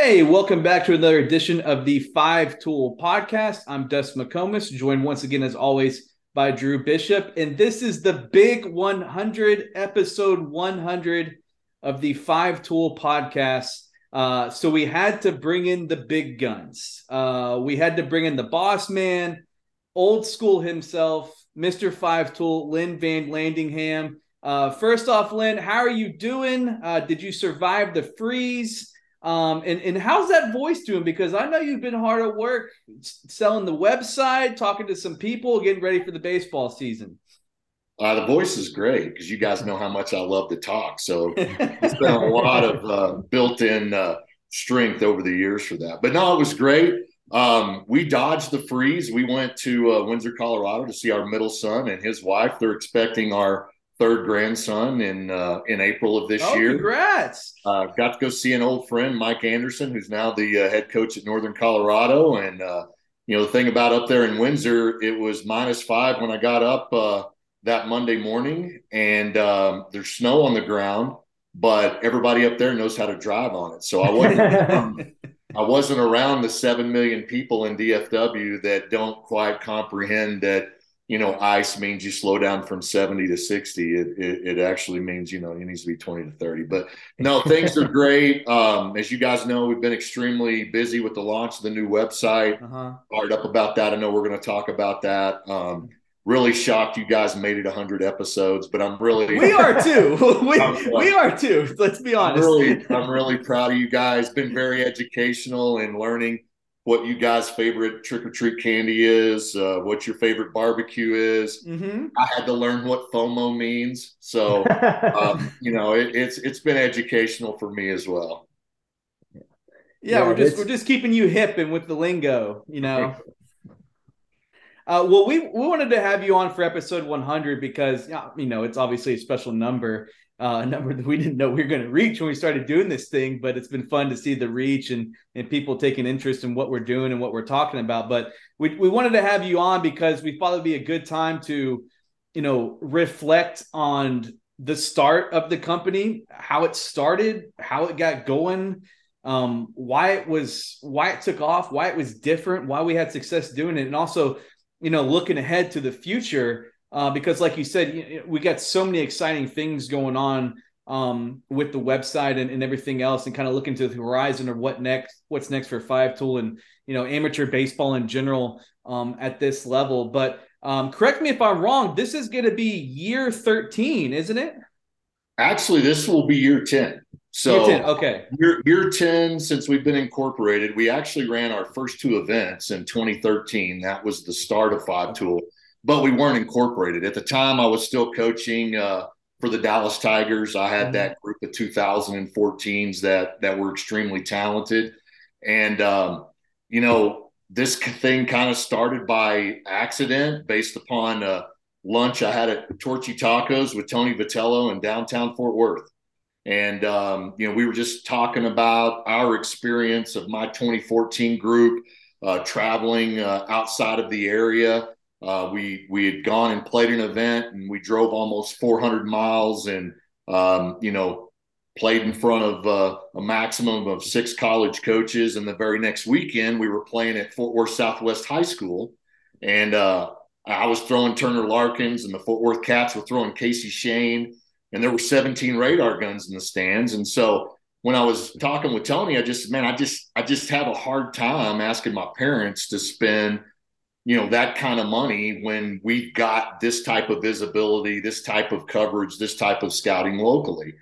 Hey, welcome back to another edition of the Five Tool Podcast. I'm Dustin McComas, joined once again, as always, by Drew Bishop. And this is the big 100, episode 100 of the Five Tool Podcast. Uh, so we had to bring in the big guns. Uh, we had to bring in the boss man, old school himself, Mr. Five Tool, Lynn Vanlandingham. Uh, first off, Lynn, how are you doing? Uh, did you survive the freeze? Um, and, and how's that voice doing? Because I know you've been hard at work selling the website, talking to some people, getting ready for the baseball season. Uh, the voice is great because you guys know how much I love to talk. So it's been a lot of uh, built-in uh, strength over the years for that. But no, it was great. Um, we dodged the freeze. We went to uh, Windsor, Colorado, to see our middle son and his wife. They're expecting our third grandson in uh, in April of this oh, year. Congrats! Uh, got to go see an old friend, Mike Anderson, who's now the uh, head coach at Northern Colorado. And uh, you know the thing about up there in Windsor, it was minus five when I got up uh, that Monday morning, and um, there's snow on the ground, but everybody up there knows how to drive on it. So I wasn't. um, I wasn't around the seven million people in DFW that don't quite comprehend that you know, ice means you slow down from 70 to 60. It, it, it, actually means, you know, it needs to be 20 to 30. But no, things are great. Um, as you guys know, we've been extremely busy with the launch of the new website. Uh-huh. Fired up about that. I know we're going to talk about that. Um, really shocked you guys made it 100 episodes, but I'm really. We are too. we, we are too. Let's be honest. I'm really, I'm really proud of you guys. Been very educational and learning what you guys' favorite trick or treat candy is, uh, what your favorite barbecue is. Mm-hmm. I had to learn what FOMO means, so um, you know it, it's it's been educational for me as well. Yeah, yeah we're just we're just keeping you hip and with the lingo, you know. Uh, well, we we wanted to have you on for episode 100 because you know it's obviously a special number, uh, a number that we didn't know we were going to reach when we started doing this thing. But it's been fun to see the reach and and people taking interest in what we're doing and what we're talking about. But we we wanted to have you on because we thought it'd be a good time to, you know, reflect on the start of the company, how it started, how it got going, um, why it was, why it took off, why it was different, why we had success doing it, and also, you know, looking ahead to the future uh, because, like you said, we got so many exciting things going on um, with the website and, and everything else, and kind of looking to the horizon of what next, what's next for Five Tool and you know amateur baseball in general um, at this level. But um, correct me if I'm wrong. This is going to be year 13, isn't it? Actually, this will be year 10. So year 10, okay, year, year 10 since we've been incorporated. We actually ran our first two events in 2013. That was the start of Five Tool but we weren't incorporated at the time. I was still coaching uh, for the Dallas Tigers. I had mm-hmm. that group of 2014s that that were extremely talented, and um, you know this thing kind of started by accident based upon uh, lunch I had at Torchy Tacos with Tony Vitello in downtown Fort Worth. And, um, you know, we were just talking about our experience of my 2014 group uh, traveling uh, outside of the area uh, we we had gone and played an event, and we drove almost 400 miles, and um, you know, played in front of uh, a maximum of six college coaches. And the very next weekend, we were playing at Fort Worth Southwest High School, and uh, I was throwing Turner Larkins, and the Fort Worth Cats were throwing Casey Shane, and there were 17 radar guns in the stands, and so. When I was talking with Tony, I just man, I just I just have a hard time asking my parents to spend you know that kind of money when we've got this type of visibility this type of coverage this type of scouting locally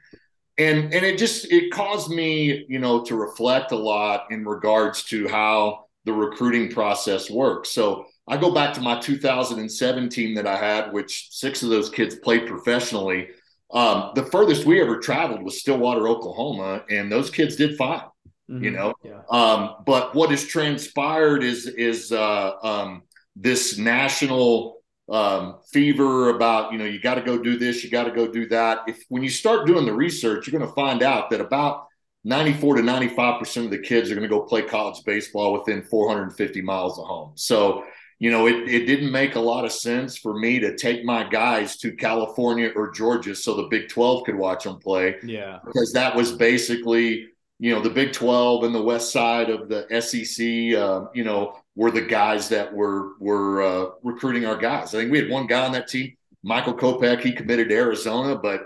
and and it just it caused me you know to reflect a lot in regards to how the recruiting process works so i go back to my 2007 team that i had which six of those kids played professionally um, the furthest we ever traveled was stillwater oklahoma and those kids did fine mm-hmm. you know yeah. um, but what has transpired is is uh, um, this national um, fever about you know you got to go do this you got to go do that. If when you start doing the research you're going to find out that about 94 to 95 percent of the kids are going to go play college baseball within 450 miles of home. So you know it, it didn't make a lot of sense for me to take my guys to california or georgia so the big 12 could watch them play. Yeah. Because that was basically you know, the Big 12 and the west side of the SEC, uh, you know, were the guys that were were uh, recruiting our guys. I think we had one guy on that team, Michael Kopech. He committed to Arizona, but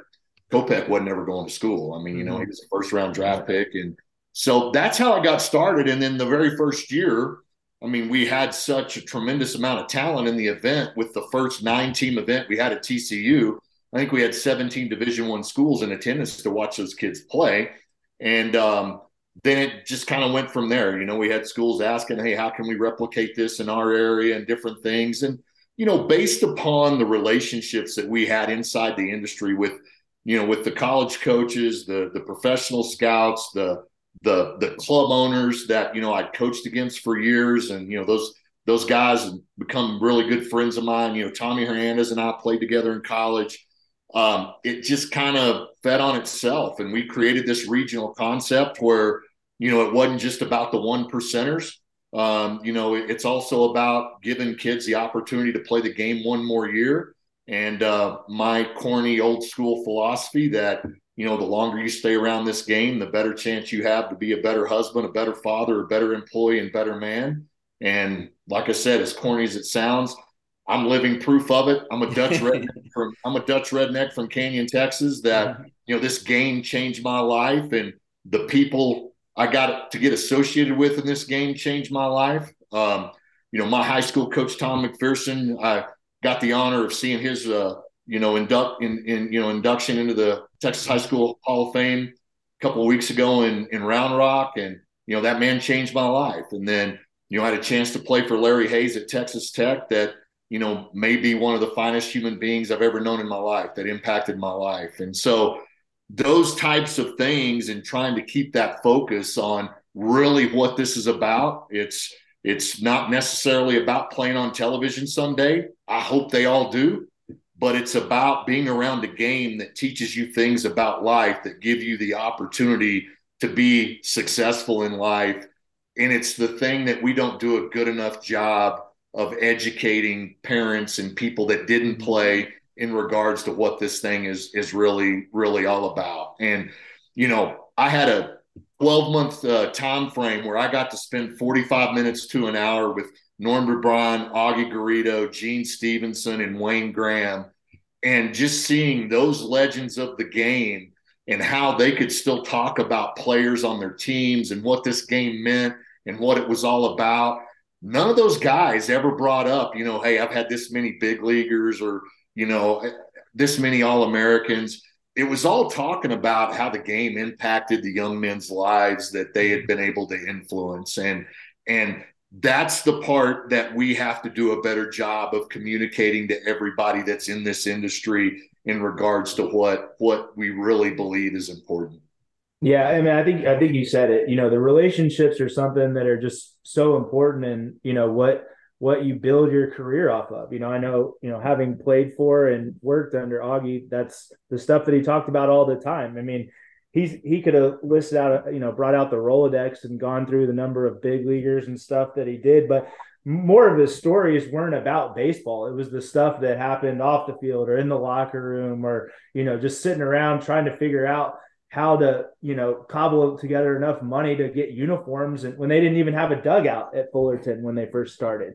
Kopech wasn't ever going to school. I mean, you know, he was a first round draft pick, and so that's how I got started. And then the very first year, I mean, we had such a tremendous amount of talent in the event with the first nine team event we had at TCU. I think we had 17 Division One schools in attendance to watch those kids play, and um, then it just kind of went from there. You know, we had schools asking, "Hey, how can we replicate this in our area?" and different things, and you know, based upon the relationships that we had inside the industry with, you know, with the college coaches, the the professional scouts, the the the club owners that you know I coached against for years, and you know those those guys become really good friends of mine. You know, Tommy Hernandez and I played together in college um, it just kind of fed on itself. And we created this regional concept where, you know, it wasn't just about the one percenters. Um, you know, it's also about giving kids the opportunity to play the game one more year. And uh, my corny old school philosophy that, you know, the longer you stay around this game, the better chance you have to be a better husband, a better father, a better employee, and better man. And like I said, as corny as it sounds, I'm living proof of it. I'm a Dutch redneck from I'm a Dutch redneck from Canyon, Texas. That you know this game changed my life, and the people I got to get associated with in this game changed my life. Um, you know, my high school coach Tom McPherson. I got the honor of seeing his uh, you know induct in, in you know induction into the Texas High School Hall of Fame a couple of weeks ago in in Round Rock, and you know that man changed my life. And then you know I had a chance to play for Larry Hays at Texas Tech. That you know, maybe one of the finest human beings I've ever known in my life that impacted my life. And so those types of things and trying to keep that focus on really what this is about. It's it's not necessarily about playing on television someday. I hope they all do, but it's about being around a game that teaches you things about life that give you the opportunity to be successful in life. And it's the thing that we don't do a good enough job of educating parents and people that didn't mm-hmm. play in regards to what this thing is is really really all about. And you know i had a 12 month uh, time frame where i got to spend 45 minutes to an hour with norm Brubron, augie garrido gene stephenson and wayne graham. And just seeing those legends of the game and how they could still talk about players on their teams and what this game meant and what it was all about none of those guys ever brought up, you know, hey, I've had this many big leaguers or, you know, eh, this many All Americans. It was all talking about how the game impacted the young men's lives that they had been able to influence. And, and, that's the part that we have to do a better job of communicating to everybody that's in this industry in regards to what what we really believe is important. Yeah, I mean, I think I think you said it. You know, the relationships are something that are just so important, and you know what what you build your career off of. You know, I know you know having played for and worked under Augie, that's the stuff that he talked about all the time. I mean, he's he could have listed out, you know, brought out the Rolodex and gone through the number of big leaguers and stuff that he did, but more of his stories weren't about baseball. It was the stuff that happened off the field or in the locker room or, you know, just sitting around trying to figure out how to you know cobble together enough money to get uniforms and when they didn't even have a dugout at Fullerton when they first started.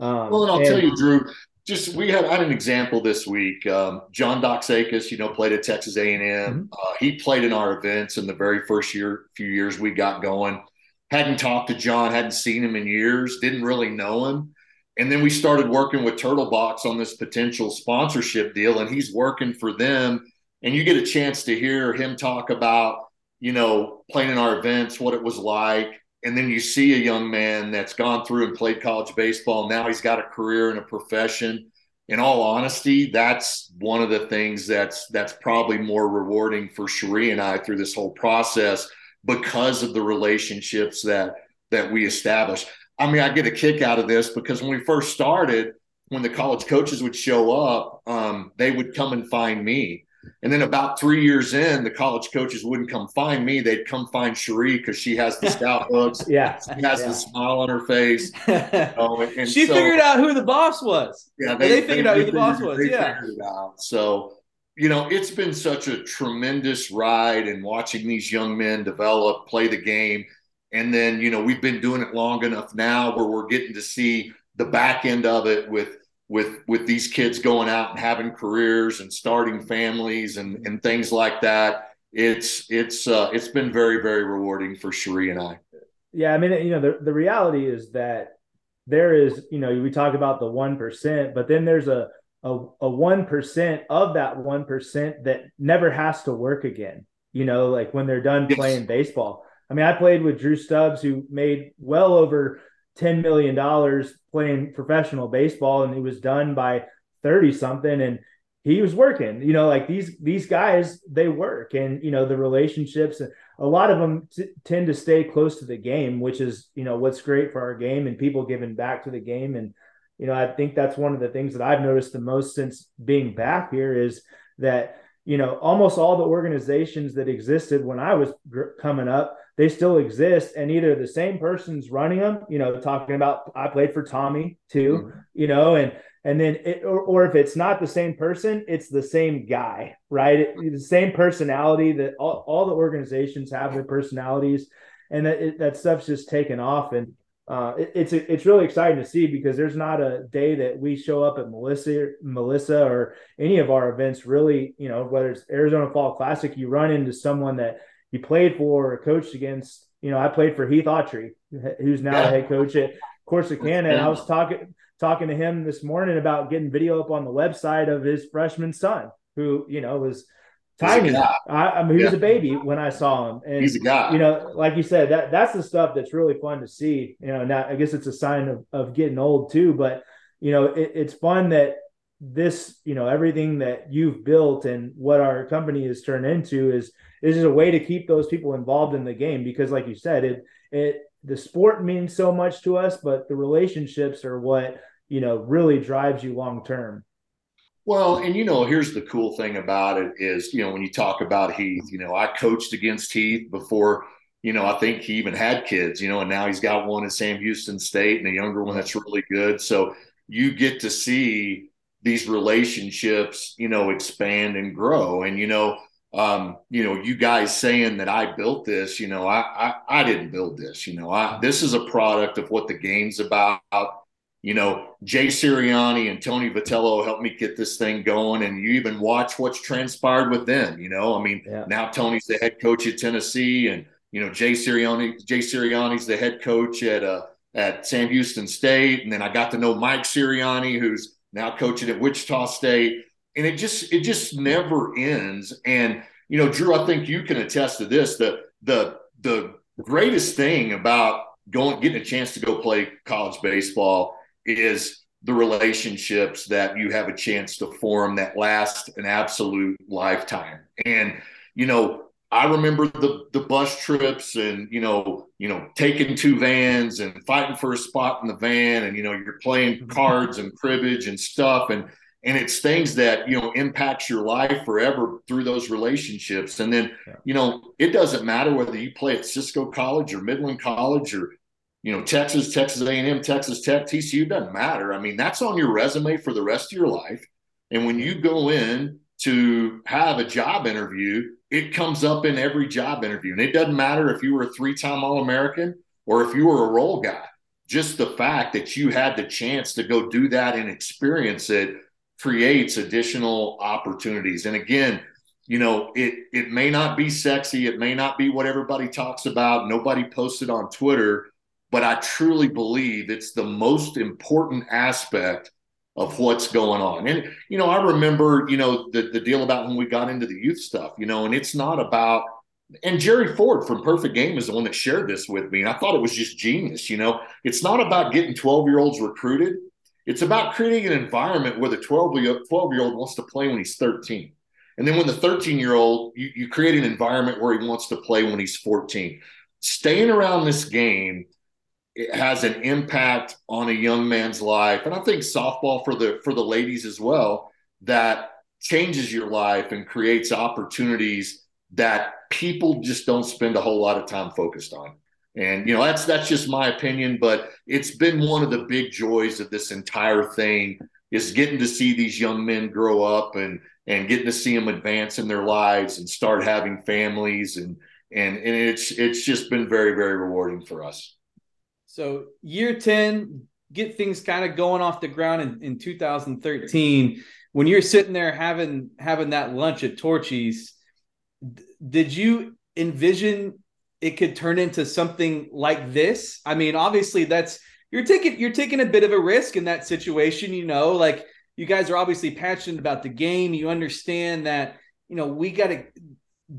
Um, well, and I'll and, tell you, Drew. Just we had, had an example this week. Um, John Doxakis, you know, played at Texas A and M. Mm-hmm. Uh, he played in our events in the very first year, few years we got going. Hadn't talked to John, hadn't seen him in years, didn't really know him. And then we started working with Turtle Box on this potential sponsorship deal, and he's working for them and you get a chance to hear him talk about you know playing in our events what it was like. And then you see a young man that's gone through and played college baseball. Now he's got a career and a profession. In all honesty that's one of the things that's that's probably more rewarding for Cherie and I through this whole process because of the relationships that that we establish I mean I get a kick out of this because when we first started when the college coaches would show up um, they would come and find me and then about three years in, the college coaches wouldn't come find me; they'd come find Cherie because she has the scout looks. yeah, she has yeah. the smile on her face. You know, um, and, and she so, figured out who the boss was. Yeah, they, they figured they, out who the boss was. yeah, so you know, it's been such a tremendous ride and watching these young men develop, play the game. And then, you know, we've been doing it long enough now where we're getting to see the back end of it with with with these kids going out and having careers and starting families and and things like that. It's it's uh, it's been very very rewarding for Cherie and I. Yeah, I mean, you know, the the reality is that there is, you know, we talk about the one percent, but then there's a a one percent of that one percent that never has to work again. You know, like when they're done yes. playing baseball. I mean, I played with Drew Stubbs, who made well over ten million dollars playing professional baseball, and he was done by thirty something, and he was working. You know, like these these guys, they work, and you know the relationships. A lot of them t- tend to stay close to the game, which is you know what's great for our game and people giving back to the game. And you know, I think that's one of the things that I've noticed the most since being back here is that you know almost all the organizations that existed when I was gr- coming up they still exist. And either the same person's running them you know talking about i played for tommy too mm-hmm. you know and and then it, or, or if it's not the same person it's the same guy right? It, the same personality that all, all the organizations have their personalities and that, it, that stuff's just taken off. And uh, it, it's it's really exciting to see because there's not a day that we show up at Melissa Melissa or any of our events really you know whether it's Arizona Fall Classic you run into someone that you played for or coached against. You know, I played for Heath Autry, who's now yeah. the head coach at Corsicana. And I was talking talking to him this morning about getting video up on the website of his freshman son, who you know was tiny. I, I, mean, he was a baby when I saw him. And, He's a guy. You know, like you said, that that's the stuff that's really fun to see. You know, now I guess it's a sign of of getting old too, but you know, it, it's fun that this, you know, everything that you've built and what our company has turned into is is just a way to keep those people involved in the game because like you said it it the sport means so much to us but the relationships are what you know really drives you long term well and you know here's the cool thing about it is you know when you talk about heath you know i coached against heath before you know i think he even had kids you know and now he's got one at sam houston state and a younger one that's really good so you get to see these relationships you know expand and grow and you know um, you know, you guys saying that I built this, you know, I, I, I didn't build this, you know, I, this is a product of what the game's about. You know, Jay Sirianni and Tony Vitello helped me get this thing going. And you even watch what's transpired with them. You know, I mean, yeah. now Tony's the head coach at Tennessee, and you know, Jay Sirianni, Jay Sirianni's the head coach at uh at Sam Houston State. And then I got to know Mike Sirianni, who's now coaching at Wichita State and it just it just never ends. And you know, Drew, I think you can attest to this. The the the greatest thing about going getting a chance to go play college baseball is the relationships that you have a chance to form that last an absolute lifetime. And you know, I remember the the bus trips and you know, you know, taking two vans and fighting for a spot in the van and you know, you're playing mm-hmm. cards and cribbage and stuff and and it's things that you know impacts your life forever through those relationships and then yeah. you know it doesn't matter whether you play at cisco college or midland college or you know texas texas a&m texas tech tcu doesn't matter. I mean that's on your resume for the rest of your life. And when you go in to have a job interview it comes up in every job interview. And it doesn't matter if you were a three-time all-american or if you were a role guy. Just the fact that you had the chance to go do that and experience it creates additional opportunities. And again, you know, it it may not be sexy, it may not be what everybody talks about, nobody posted on Twitter, but I truly believe it's the most important aspect of what's going on. And you know, I remember, you know, the the deal about when we got into the youth stuff, you know, and it's not about and Jerry Ford from Perfect Game is the one that shared this with me. And I thought it was just genius. You know, it's not about getting 12 year olds recruited. It's about creating an environment where the 12 year old wants to play when he's 13. And then when the 13 year old, you, you create an environment where he wants to play when he's 14. Staying around this game it has an impact on a young man's life. And I think softball for the for the ladies as well, that changes your life and creates opportunities that people just don't spend a whole lot of time focused on. And you know that's that's just my opinion, but it's been one of the big joys of this entire thing is getting to see these young men grow up and and getting to see them advance in their lives and start having families and and and it's it's just been very very rewarding for us. So year ten, get things kind of going off the ground in, in 2013. When you're sitting there having having that lunch at Torchy's, did you envision it could turn into something like this? I mean, obviously that's you're taking you're taking a bit of a risk in that situation, you know, like you guys are obviously passionate about the game. You understand that, you know, we got to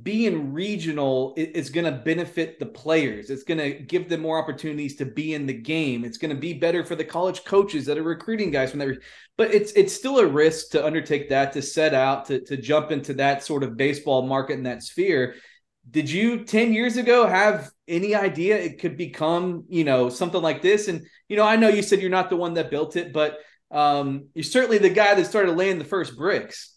being regional is going to benefit the players. It's going to give them more opportunities to be in the game. It's going to be better for the college coaches that are recruiting guys from there. But it's it's still a risk to undertake that, to set out, to to jump into that sort of baseball market in that sphere. Did you 10 years ago have any idea it could become, you know, something like this? And, you know, I know you said you're not the one that built it, but um, you're certainly the guy that started laying the first bricks.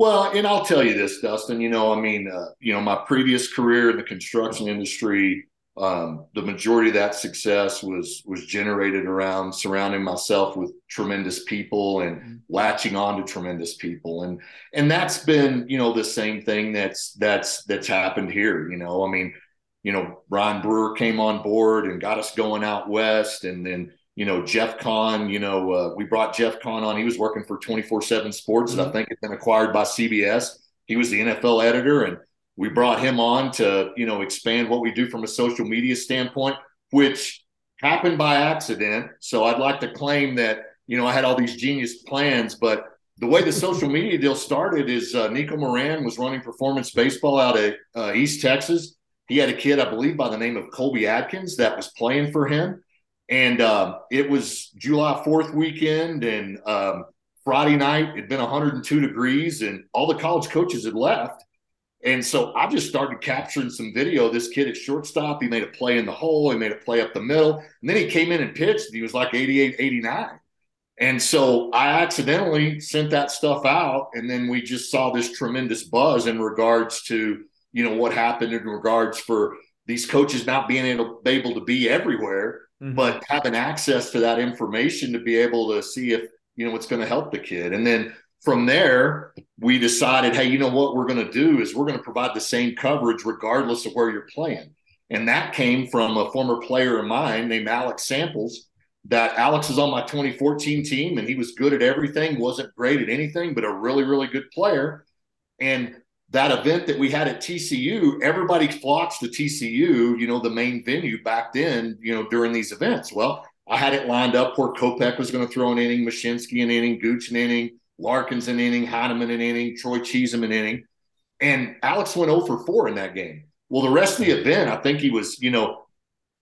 Well, and I'll tell you this, Dustin. You know, I mean, uh, you know, my previous career in the construction industry, um, the majority of that success was was generated around surrounding myself with tremendous people and mm-hmm. latching on to tremendous people, and and that's been, you know, the same thing that's that's that's happened here. You know, I mean, you know, Brian Brewer came on board and got us going out west, and then you know, Jeff Kahn, you know, uh, we brought Jeff Kahn on. He was working for 24 7 Sports mm-hmm. that I think had been acquired by CBS. He was the NFL editor, and we brought him on to, you know, expand what we do from a social media standpoint, which happened by accident. So I'd like to claim that, you know, I had all these genius plans, but the way the social media deal started is uh, Nico Moran was running performance baseball out of uh, East Texas. He had a kid, I believe, by the name of Colby Atkins that was playing for him. And uh, it was July 4th weekend, and um, Friday night, it'd been 102 degrees, and all the college coaches had left. And so I just started capturing some video. This kid at shortstop, he made a play in the hole, he made a play up the middle, and then he came in and pitched, and he was like 88, 89. And so I accidentally sent that stuff out, and then we just saw this tremendous buzz in regards to you know what happened in regards for these coaches not being able, able to be everywhere mm-hmm. but having access to that information to be able to see if you know what's going to help the kid. And then from there we decided hey you know what we're going to do is we're going to provide the same coverage regardless of where you're playing. And that came from a former player of mine named alex samples that alex was on my 2014 team and he was good at everything wasn't great at anything but a really really good player. And that event that we had at TCU, everybody flocks to TCU, you know, the main venue back then, you know, during these events. Well, I had it lined up where Kopech was going to throw an inning, Mashinsky an inning, Gooch an inning, Larkins an inning, Heineman an inning, Troy Cheesem an inning. And Alex went 0 for 4 in that game. Well, the rest of the event, I think he was, you know,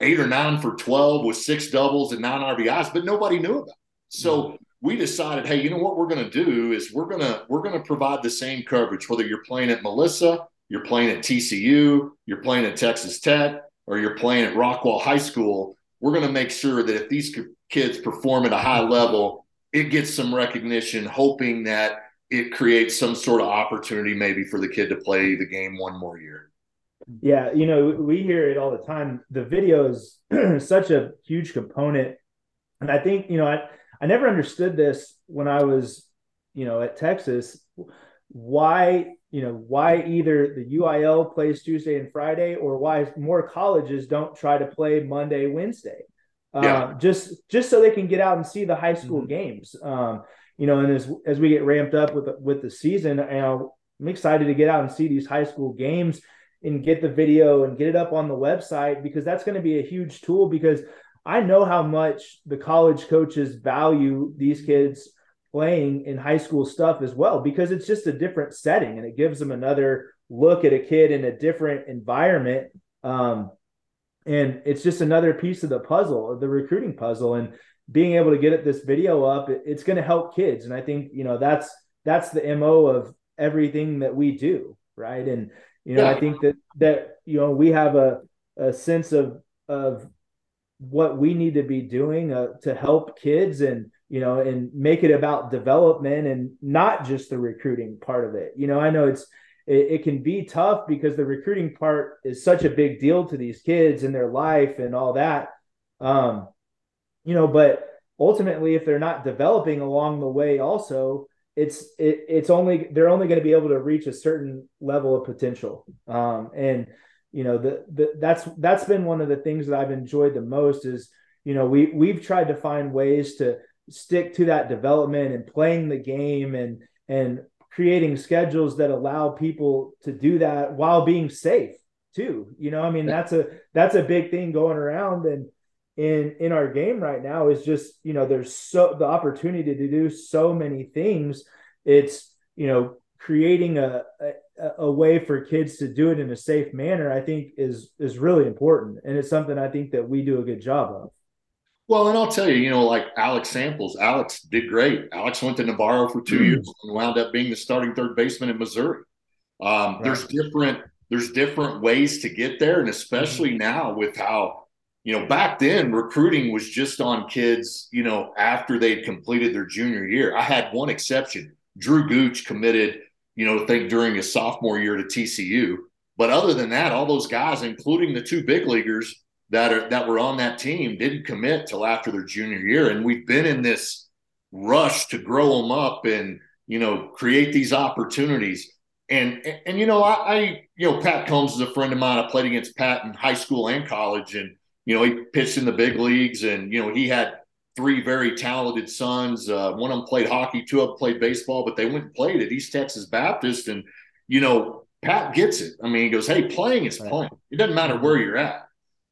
eight or nine for 12 with six doubles and nine RBIs, but nobody knew about it. So mm-hmm we decided, hey, you know what we're going to do is we're going to we're going to provide the same coverage whether you're playing at Melissa, you're playing at TCU, you're playing at Texas Tech, or you're playing at Rockwall High School. We're going to make sure that if these kids perform at a high level, it gets some recognition, hoping that it creates some sort of opportunity maybe for the kid to play the game one more year. Yeah, you know, we hear it all the time. The video is such a huge component. And I think, you know, I I never understood this when I was, you know, at Texas. Why, you know, why either the UIL plays Tuesday and Friday, or why more colleges don't try to play Monday, Wednesday, uh, yeah. just just so they can get out and see the high school mm-hmm. games. Um, you know, and as as we get ramped up with with the season, you know, I'm excited to get out and see these high school games and get the video and get it up on the website because that's going to be a huge tool because I know how much the college coaches value these kids playing in high school stuff as well because it's just a different setting and it gives them another look at a kid in a different environment. Um, and it's just another piece of the puzzle the recruiting puzzle and being able to get this video up it, it's going to help kids. And i think you know that's that's the mo of everything that we do right? And you know yeah. i think that that you know we have a, a sense of of what we need to be doing uh, to help kids and you know and make it about development and not just the recruiting part of it you know i know it's it, it, can be tough because the recruiting part is such a big deal to these kids and their life and all that um you know but ultimately, if they're not developing along the way, also it's it, it's only they're only going to be able to reach a certain level of potential. Um, and you know the, the that's that's been one of the things that I've enjoyed the most is you know we we've tried to find ways to stick to that development and playing the game and and creating schedules that allow people to do that while being safe too. You know, I mean that's a that's a big thing going around and in in our game right now is just you know there's so the opportunity to do so many things it's you know creating a, a, a way for kids to do it in a safe manner i think is is really important and it's something i think that we do a good job of well and i'll tell you you know like alex samples alex did great alex went to navarro for two mm. years and wound up being the starting third baseman in missouri um, right. there's different there's different ways to get there and especially mm. now with how you know, back then recruiting was just on kids, you know, after they'd completed their junior year. I had one exception. Drew Gooch committed, you know, think during his sophomore year to TCU. But other than that, all those guys, including the two big leaguers that are that were on that team, didn't commit till after their junior year. And we've been in this rush to grow them up and you know create these opportunities. And and, and you know, I, I you know Pat Combs is a friend of mine. I played against Pat in high school and college, and you know, he pitched in the big leagues and, you know, he had three very talented sons. Uh, one of them played hockey, two of them played baseball, but they went and played at East Texas Baptist. And, you know, Pat gets it. I mean, he goes, hey, playing is playing. It doesn't matter where you're at.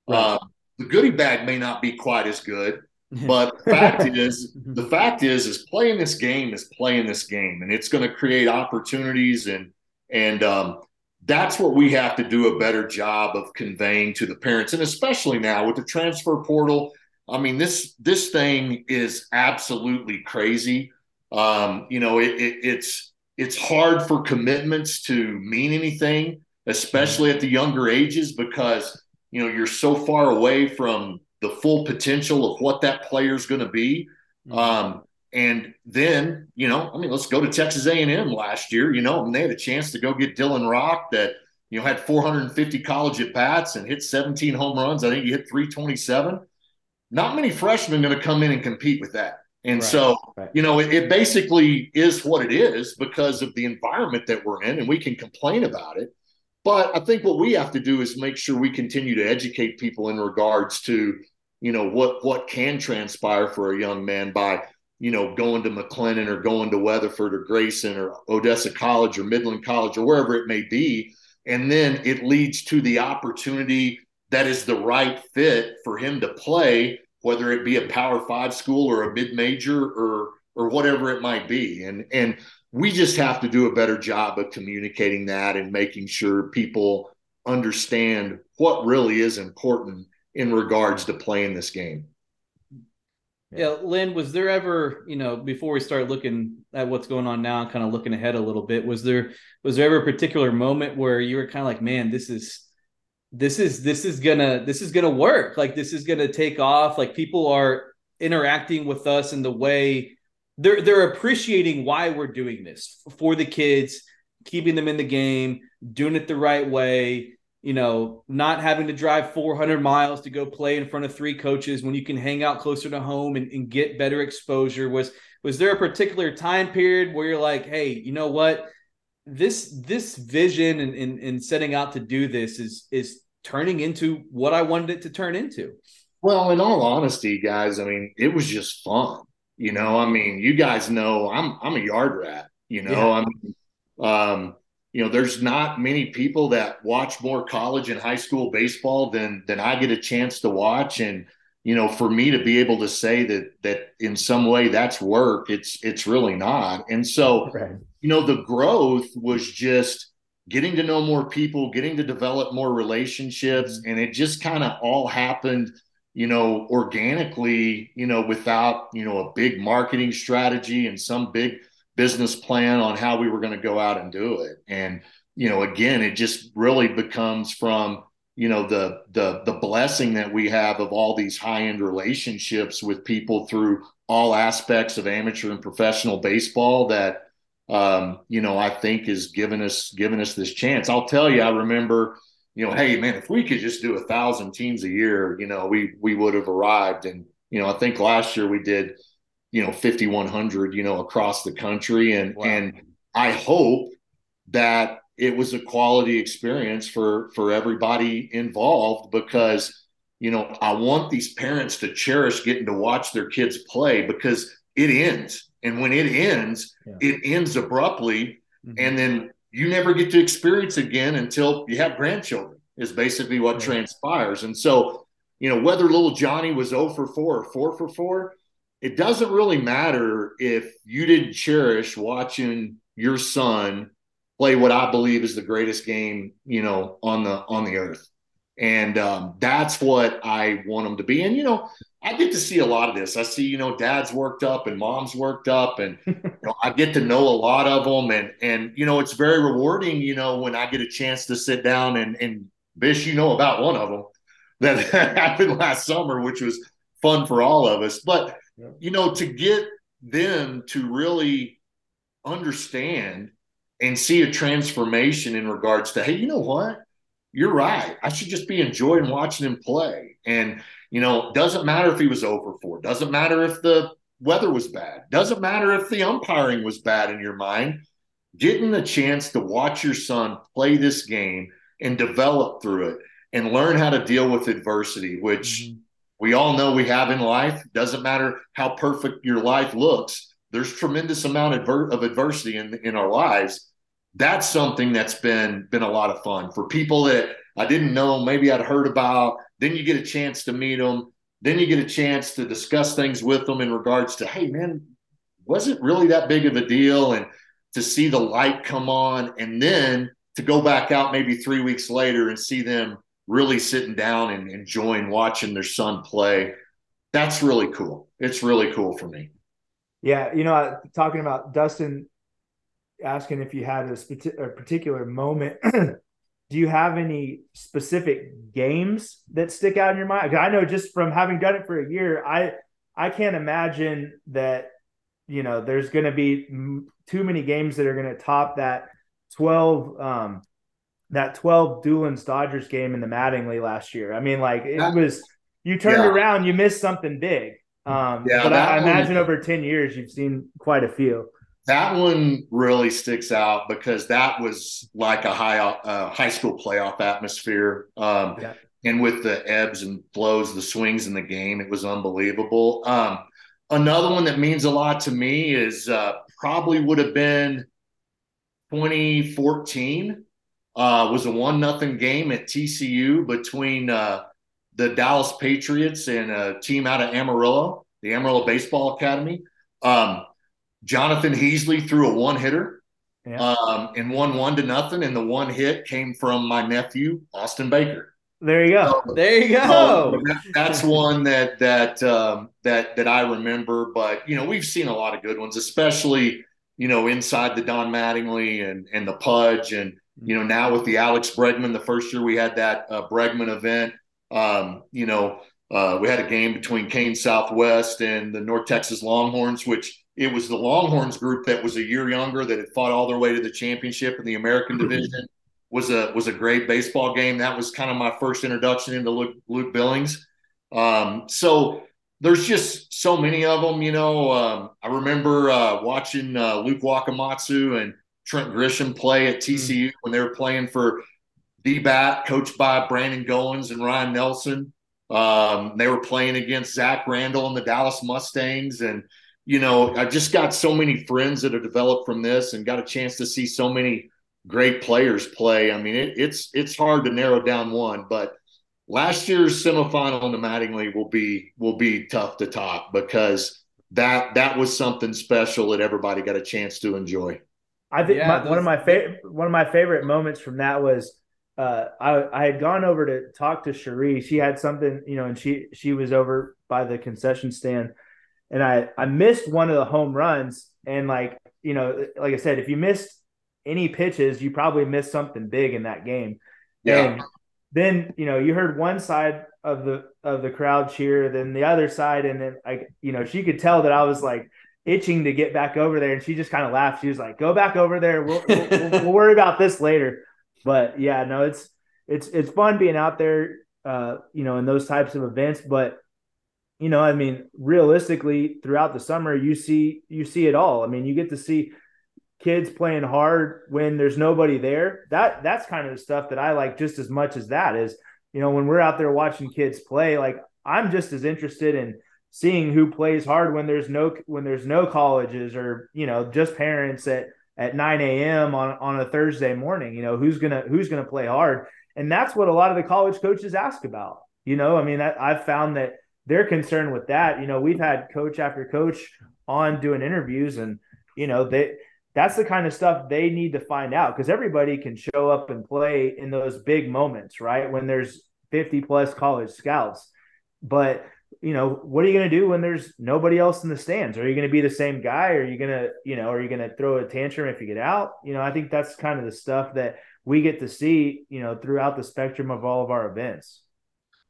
Right. Uh, the goodie bag may not be quite as good, but the fact is, the fact is, is playing this game is playing this game, and it's going to create opportunities and and um, that's what we have to do a better job of conveying to the parents and especially now with the transfer portal i mean this this thing is absolutely crazy um, you know it, it, it's it's hard for commitments to mean anything especially at the younger ages because you know you're so far away from the full potential of what that player is going to be mm-hmm. um, and then, you know, I mean, let's go to Texas A&M last year. You know, and they had a chance to go get Dylan Rock that you know had 450 college at bats and hit 17 home runs. I think he hit 327. Not many freshmen going to come in and compete with that. And right, so, right. you know, it, it, basically is what it is because of the environment that we're in, and we can complain about it. But I think what we have to do is make sure we continue to educate people in regards to, you know, what what can transpire for a young man by you know, going to McLennan or going to Weatherford or Grayson or Odessa College or Midland College or wherever it may be. And then it leads to the opportunity that is the right fit for him to play, whether it be a power five school or a mid major or or whatever it might be. And and we just have to do a better job of communicating that and making sure people understand what really is important in regards to playing this game. Yeah. Lynn, was there ever, you know, before we start looking at what's going on now, kind of looking ahead a little bit, was there was there ever a particular moment where you were kind of like, man, this is this is this is gonna this is gonna work. Like this is gonna take off. Like people are interacting with us in the way they're they're appreciating why we're doing this for the kids, keeping them in the game, doing it the right way you know, not having to drive 400 miles to go play in front of three coaches when you can hang out closer to home and, and get better exposure. Was was there a particular time period where you're like, hey, you know what? This this vision and, and, and setting out to do this is is turning into what I wanted it to turn into. Well, in all honesty, guys, I mean, it was just fun. You know, I mean, you guys know I'm I'm a yard rat. You know, yeah. I mean, um, you know, there's not many people that watch more college and high school baseball than than I get a chance to watch. And you know, for me to be able to say that that in some way that's work, it's it's really not. And so, right. You know, the growth was just getting to know more people, getting to develop more relationships, mm-hmm. and it just kind of all happened you know, organically, you know, without, you know, a big marketing strategy and some big business plan on how we were going to go out and do it. And, you know, again, it just really becomes from, you know, the the the blessing that we have of all these high-end relationships with people through all aspects of amateur and professional baseball that um, you know, I think is giving us giving us this chance. I'll tell you, I remember, you know, hey man, if we could just do a thousand teams a year, you know, we we would have arrived. And You know, I think last year we did, you know, 5,100, you know, across the country. And, wow. and I hope that it was a quality experience for, for everybody involved because, you know, I want these parents to cherish getting to watch their kids play because it ends. And when it ends, yeah. it ends abruptly. Mm-hmm. And then you never get to experience again until you have grandchildren, is basically what yeah. transpires. And so, you know, whether little Johnny was 0 for 4 or 4 for 4, it doesn't really matter if you didn't cherish watching your son play what I believe is the greatest game, you know, on the on the earth. And um, that's what I want them to be. And you know, I get to see a lot of this. I see, you know, dad's worked up and mom's worked up, and you know, I get to know a lot of them. And and you know, it's very rewarding. You know, when I get a chance to sit down and and Bish, you know about one of them that happened last summer, which was fun for all of us. But you know, to get them to really understand and see a transformation in regards to, hey, you know what? You're right. I should just be enjoying watching him play. And, you know, doesn't matter if he was over four, doesn't matter if the weather was bad, doesn't matter if the umpiring was bad in your mind. Getting the chance to watch your son play this game and develop through it and learn how to deal with adversity, which mm-hmm. we all know we have in life. Doesn't matter how perfect your life looks, there's tremendous amount of adversity in, in our lives that's something that's been been a lot of fun for people that I didn't know, maybe I'd heard about. Then you get a chance to meet them. Then you get a chance to discuss things with them in regards to, hey man, was it really that big of a deal? And to see the light come on, and then to go back out maybe three weeks later and see them really sitting down and enjoying watching their son play. That's really cool. It's really cool for me. Yeah, you know, talking about Dustin asking if you had a, a particular moment. Do you have any specific games that stick out in your mind? I know just from having done it for a year, I I can't imagine that you know there's going to be too many games that are going to top that 12 um that 12 Doolins Dodgers game in the Mattingly last year. I mean like it was you turned yeah. around, you missed something big. Um yeah, but I, I imagine over 10 years you've seen quite a few that one really sticks out because that was like a high uh, high school playoff atmosphere. Um, yeah. And with the ebbs and flows, the swings in the game, it was unbelievable. Um, another one that means a lot to me is uh, probably would have been 2014. Uh, was a one nothing game at TCU between uh, the Dallas Patriots and a team out of Amarillo, the Amarillo Baseball Academy. Um, Jonathan Heasley threw a one hitter yeah. um, and won one to nothing. And the one hit came from my nephew, Austin Baker. There you go. So, there you go. that, that's one that that um, that that I remember. But you know, we've seen a lot of good ones, especially you know inside the Don Mattingly and and the Pudge, and you know now with the Alex Bregman. The first year we had that uh, Bregman event. Um, you know, uh, we had a game between Kane Southwest and the North Texas Longhorns, which it was the Longhorns group that was a year younger that had fought all their way to the championship in the American mm-hmm. Division. Was a was a great baseball game. That was kind of my first introduction into Luke, Luke Billings. Um, so there's just so many of them. You know, um, I remember uh, watching uh, Luke Wakamatsu and Trent Grisham play at TCU mm. when they were playing for D-Bat, coached by Brandon Goins and Ryan Nelson. Um, they were playing against Zach Randall and the Dallas Mustangs, and you know, I just got so many friends that have developed from this and got a chance to see so many great players play. I mean, it, it's it's hard to narrow down one, but last year's semifinal in the Mattingly will be will be tough to top because that that was something special that everybody got a chance to enjoy. I think yeah, my, those, one of my favorite one of my favorite moments from that was uh, I I had gone over to talk to Cherie. She had something, you know, and she she was over by the concession stand and I I missed one of the home runs. And like you know, like I said, if you missed any pitches, you probably missed something big in that game. Yeah. And then you know you heard one side of the of the crowd cheer, then the other side, and then like you know she could tell that I was like itching to get back over there, and she just kind of laughed. She was like, "Go back over there. We'll, we'll, we'll, we'll worry about this later." But yeah, no, it's it's it's fun being out there, uh, you know, in those types of events. But you know, I mean, realistically, throughout the summer, you see you see it all. I mean, you get to see kids playing hard when there's nobody there. That that's kind of the stuff that I like just as much as that is, you know, when we're out there watching kids play, like I'm just as interested in seeing who plays hard when there's no when there's no colleges or you know just parents at at 9 a.m. on on a Thursday morning. You know who's gonna who's gonna play hard, and that's what a lot of the college coaches ask about. You know, I mean, I, I've found that they're concerned with that. You know, we've had coach after coach on doing interviews, and you know they that's the kind of stuff they need to find out because everybody can show up and play in those big moments, right? When there's 50 plus college scouts, but you know, what are you going to do when there's nobody else in the stands? Are you going to be the same guy? Are you going to, you know, are you going to throw a tantrum if you get out? You know, I think that's kind of the stuff that we get to see, you know, throughout the spectrum of all of our events.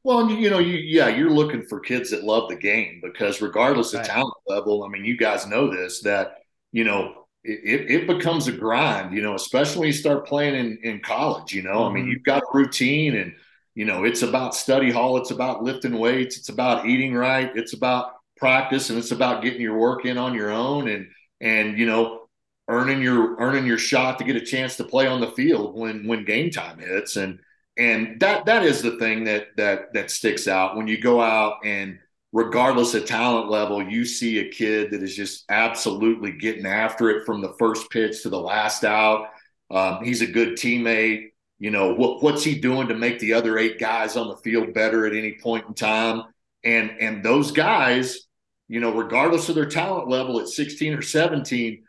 Well, you know, you yeah, you're looking for kids that love the game because regardless of talent level, I mean, you guys know this that you know it, it becomes a grind. You know, especially when you start playing in in college. You know. I mean, mm-hmm. you've got a routine, and you know, it's about study hall, it's about lifting weights, it's about eating right, it's about practice, and it's about getting your work in on your own, and and you know, earning your earning your shot to get a chance to play on the field when when game time hits and and that that is the thing that that that sticks out. When you go out and regardless of talent level you see a kid that is just absolutely getting after it from the first pitch to the last out. Um, he's a good teammate. You know what what's he doing to make the other eight guys on the field better at any point in time? And and those guys you know regardless of their talent level at 16 or 17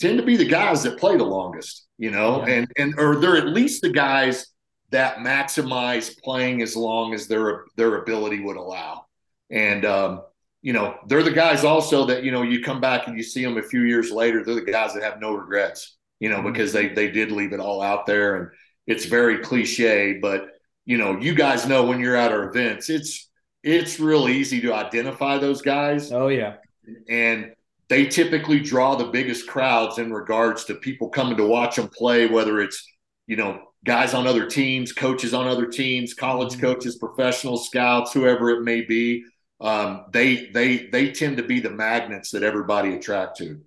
tend to be the guys that play the longest you know? Yeah. and and or they're at least the guys that maximize playing as long as their their ability would allow. And um, you know, they're the guys also that you know you come back and you see them a few years later. They're the guys that have no regrets, you know, mm-hmm. because they they did leave it all out there. And it's very cliche, but you know, you guys know when you're at our events, it's it's real easy to identify those guys. Oh yeah, and they typically draw the biggest crowds in regards to people coming to watch them play, whether it's you know guys on other teams, coaches on other teams, college mm-hmm. coaches, professional scouts, whoever it may be. Um, they they they tend to be the magnets that everybody attract to.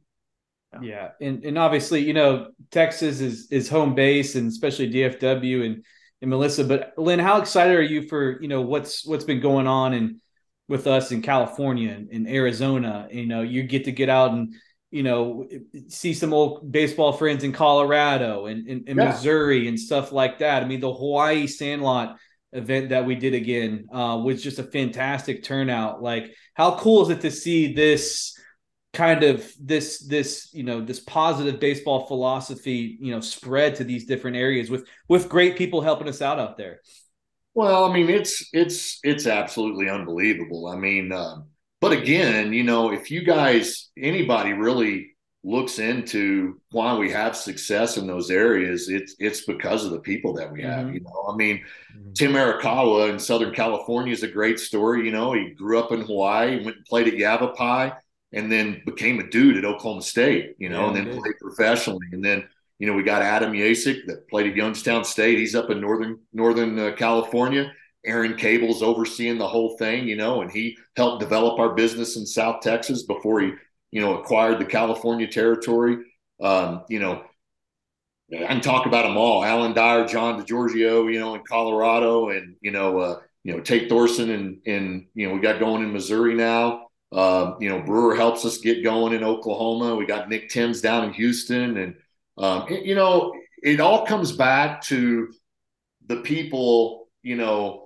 Yeah, and and obviously, you know, Texas is is home base, and especially DFW and and Melissa. But Lynn, how excited are you for you know what's what's been going on and with us in California and in Arizona? You know, you get to get out and you know, see some old baseball friends in Colorado and, in yeah. Missouri and stuff like that. I mean, the Hawaii Sandlot event that we did again uh, was just a fantastic turnout. Like, how cool is it to see this kind of this this you know this positive baseball philosophy you know spread to these different areas with with great people helping us out out there. Well, I mean, it's it's it's absolutely unbelievable. I mean. Um, but again, you know, if you guys, anybody really looks into why we have success in those areas, it's it's because of the people that we have. Mm-hmm. You know, I mean, mm-hmm. Tim Arakawa in Southern California is a great story. You know, he grew up in Hawaii, went and played at Yavapai, and then became a dude at Oklahoma State. You know, yeah, and then played professionally, and then. You know, we got Adam Yasik that played at Youngstown State. He's up in northern Northern uh, California Aaron Cable's overseeing the whole thing, you know, and he helped develop our business in South Texas before he, you know, acquired the California territory. Um, you know, I can talk about them all. Alan Dyer, John DeGiorgio, you know, in Colorado, and you know, uh, you know, Tate Thorson, and and you know, we got going in Missouri now. Uh, you know, Brewer helps us get going in Oklahoma. We got Nick Timms down in Houston, and um, it, you know, it all comes back to the people, you know,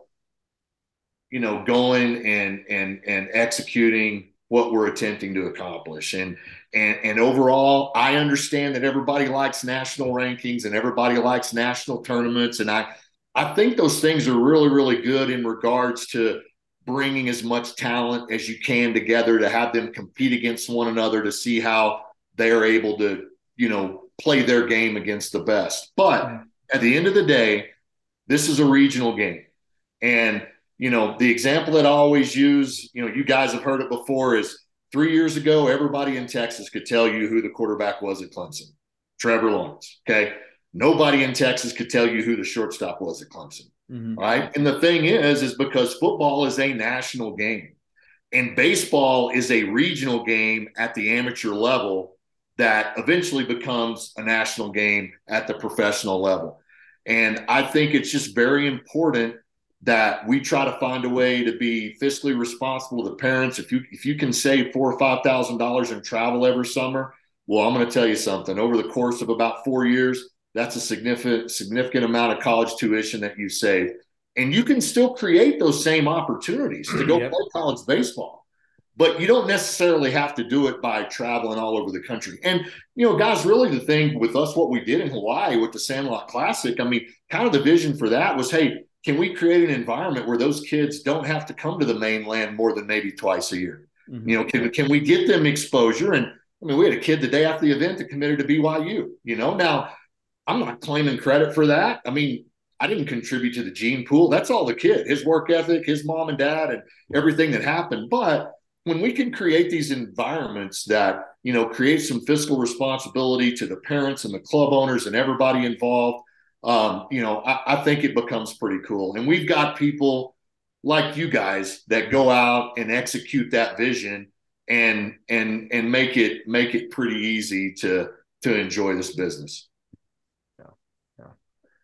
you know, going and and and executing what we're attempting to accomplish. And and and overall, I understand that everybody likes national rankings and everybody likes national tournaments, and I I think those things are really really good in regards to bringing as much talent as you can together to have them compete against one another to see how they're able to you know play their game against the best. But mm-hmm. at the end of the day, this is a regional game, and you know, the example that I always use, you know, you guys have heard it before is three years ago, everybody in Texas could tell you who the quarterback was at Clemson, Trevor Lawrence. Okay. Nobody in Texas could tell you who the shortstop was at Clemson. Mm-hmm. Right. And the thing is, is because football is a national game. And baseball is a regional game at the amateur level that eventually becomes a national game at the professional level. And I think it's just very important that we try to find a way to be fiscally responsible to parents. If you if you can save four or five thousand dollars in travel every summer, well, I'm going to tell you something. Over the course of about four years, that's a significant significant amount of college tuition that you save, and you can still create those same opportunities to go yep. play college baseball. But you don't necessarily have to do it by traveling all over the country. And you know, guys, really the thing with us, what we did in Hawaii with the Sandlot Classic, I mean, kind of the vision for that was, hey, can we create an environment where those kids don't have to come to the mainland more than maybe twice a year? Mm-hmm. You know, can can we get them exposure? And I mean, we had a kid the day after the event that committed to BYU. You know, now I'm not claiming credit for that. I mean, I didn't contribute to the gene pool. That's all the kid, his work ethic, his mom and dad, and everything that happened. But when we can create these environments that, you know, create some fiscal responsibility to the parents and the club owners and everybody involved, um, you know, I, I think it becomes pretty cool. And we've got people like you guys that go out and execute that vision and and and make it make it pretty easy to to enjoy this business. Yeah, yeah,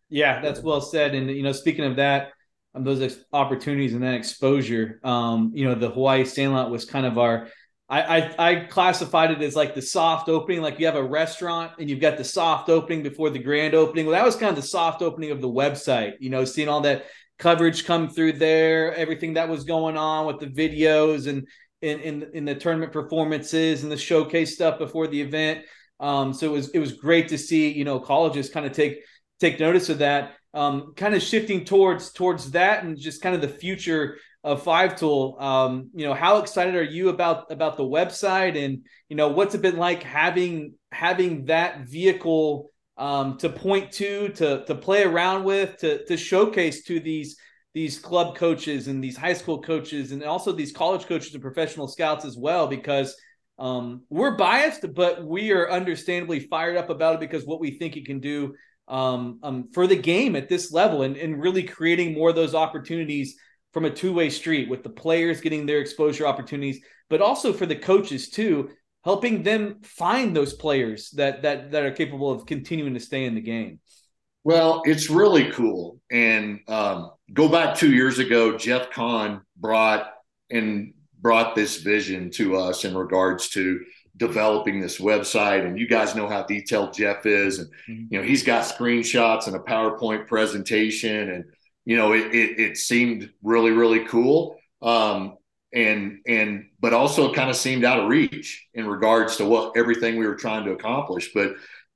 yeah that's well said. And you know, speaking of that, um, those ex- opportunities and that exposure, um, you know, the Hawaii Sandlot was kind of our. I, I, I classified it as like the soft opening, like you have a restaurant and you've got the soft opening before the grand opening. Well, that was kind of the soft opening of the website. You know, seeing all that coverage come through there, everything that was going on with the videos and in in, in the tournament performances and the showcase stuff before the event. Um, so it was it was great to see you know colleges kind of take take notice of that. Um, kind of shifting towards towards that and just kind of the future of Five Tool. Um, you know, how excited are you about about the website and you know what's it been like having having that vehicle um, to point to to to play around with to to showcase to these these club coaches and these high school coaches and also these college coaches and professional scouts as well because um, we're biased but we are understandably fired up about it because what we think it can do um, um, for the game at this level and, and really creating more of those opportunities from a two-way street with the players getting their exposure opportunities but also for the coaches too helping them find those players that that that are capable of continuing to stay in the game well, it's really cool. And um, go back two years ago, Jeff Kahn brought and brought this vision to us in regards to developing this website. And you guys know how detailed Jeff is, and mm-hmm. you know he's got screenshots and a PowerPoint presentation, and you know it it, it seemed really really cool. Um, and and but also kind of seemed out of reach in regards to what everything we were trying to accomplish. But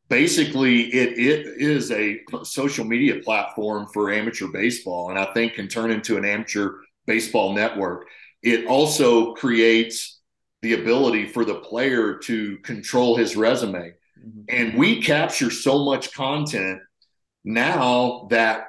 basically it it is a social media platform for amateur baseball and i think can turn into an amateur baseball network it also creates the ability for the player to control his resume mm-hmm. and we capture so much content now that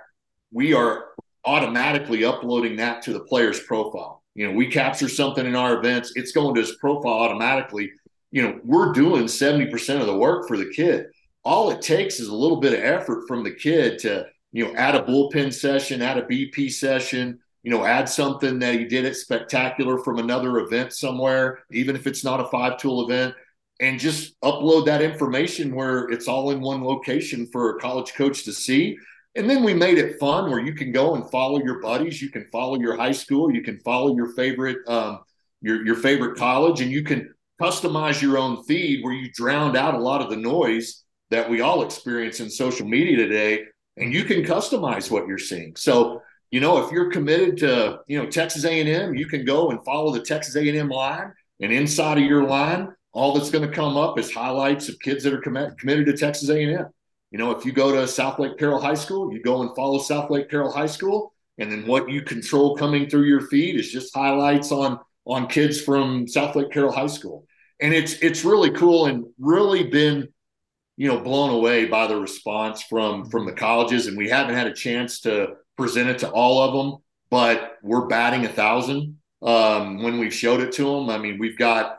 we are automatically uploading that to the player's profile. You know we capture something in our events it's going to his profile automatically. You know we're doing 70% of the work for the kid. All it takes is a little bit of effort from the kid to you know add a bullpen session add a bp session you know add something that he did it spectacular from another event somewhere even if it's not a five tool event and just upload that information where it's all in one location for a college coach to see and then we made it fun where you can go and follow your buddies. You can follow your high school. You can follow your favorite um, your, your favorite college. And you can customize your own feed where you drowned out a lot of the noise that we all experience in social media today. And you can customize what you're seeing. So you know if you're committed to you know texas a&m you can go and follow the texas a&m line. And inside of your line all that's going to come up is highlights of kids that are com- committed to texas a&m you know if you go to Southlake Carroll high school you go and follow Southlake Carroll high school and then what you control coming through your feed is just highlights on on kids from Southlake Carroll high school and it's it's really cool and really been you know blown away by the response from from the colleges, and we haven't had a chance to present it to all of them, but we're batting a thousand um, when we've showed it to them. I mean, we've got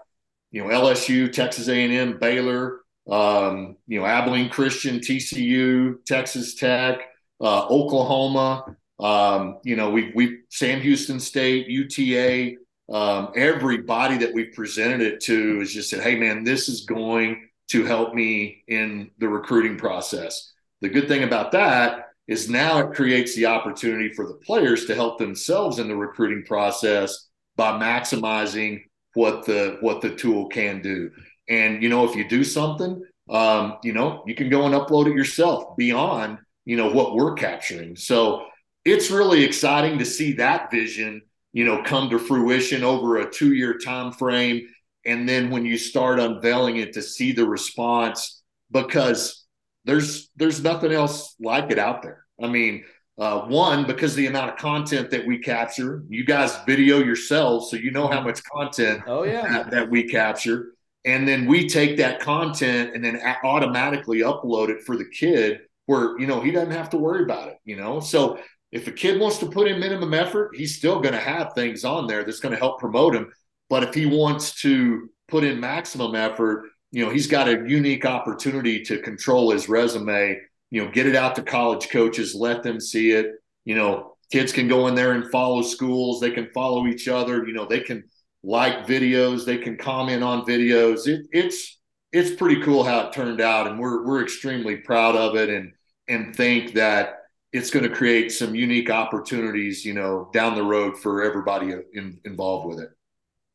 you know LSU, Texas A&M, Baylor, um, you know Abilene Christian, TCU, Texas Tech, uh, Oklahoma. Um, you know, we we Sam Houston State, UTA, um, everybody that we've presented it to has just said, "Hey, man, this is going to help me in the recruiting process." The good thing about that is now it creates the opportunity for the players to help themselves in the recruiting process by maximizing what the what the tool can do. And you know, if you do something, um, you know, you can go and upload it yourself beyond you know what we're capturing. So it's really exciting to see that vision you know come to fruition over a two year time frame and then when you start unveiling it to see the response because there's there's nothing else like it out there. I mean uh, one because the amount of content that we capture you guys video yourselves so you know how much content oh yeah. that, that we capture and then we take that content and then automatically upload it for the kid where you know he doesn't have to worry about it you know so if a kid wants to put in minimum effort, he's still going to have things on there that's going to help promote him. But if he wants to put in maximum effort, you know, he's got a unique opportunity to control his resume, you know, get it out to college coaches, let them see it. You know, kids can go in there and follow schools, they can follow each other, you know, they can like videos, they can comment on videos. It, it's it's pretty cool how it turned out and we're we're extremely proud of it and and think that it's going to create some unique opportunities, you know, down the road for everybody in, involved with it.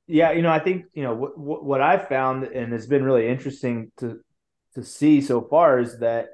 Yeah, you know, I think you know what what I've found, and it's been really interesting to to see so far is that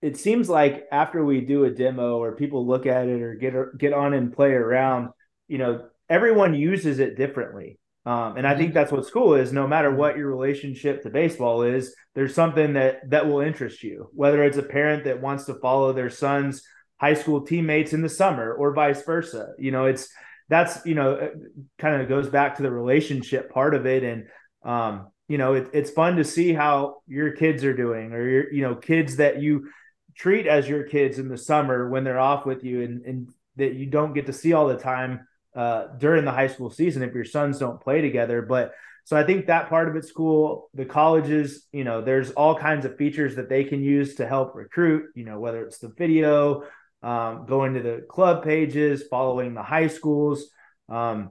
it seems like after we do a demo or people look at it or get get on and play around, you know, everyone uses it differently. Um, and I think mm-hmm. that's what school is. No matter what your relationship to baseball is, there's something that that will interest you. Whether it's a parent that wants to follow their son's high school teammates in the summer, or vice versa. You know, it's that's you know kind of goes back to the relationship part of it, and um, you know, it, it's fun to see how your kids are doing, or your you know kids that you treat as your kids in the summer when they're off with you, and and that you don't get to see all the time uh, during the high school season if your sons don't play together. But so I think that part of it's cool. The colleges, you know, there's all kinds of features that they can use to help recruit, you know, whether it's the video, um, going to the club pages, following the high schools. Um,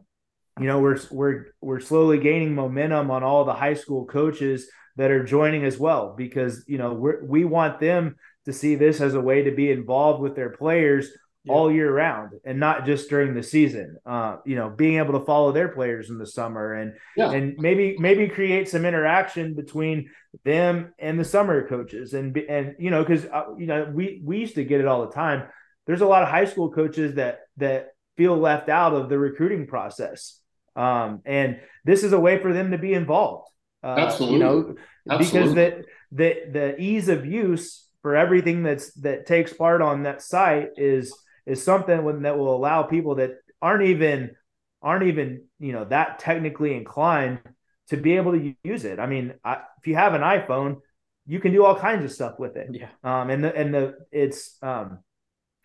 you know, we're we're we're slowly gaining momentum on all the high school coaches that are joining as well because you know we we want them to see this as a way to be involved with their players yeah. all year round and not just during the season. Uh, you know, being able to follow their players in the summer and yeah. and maybe maybe create some interaction between them and the summer coaches and and you know because uh, you know we we used to get it all the time. There's a lot of high school coaches that that feel left out of the recruiting process, um, and this is a way for them to be involved. Uh, Absolutely, you know, Absolutely. because that the the ease of use for everything that's that takes part on that site is is something that will allow people that aren't even aren't even you know that technically inclined to be able to use it. I mean, I, if you have an iPhone, you can do all kinds of stuff with it. Yeah. Um, and the and the it's um,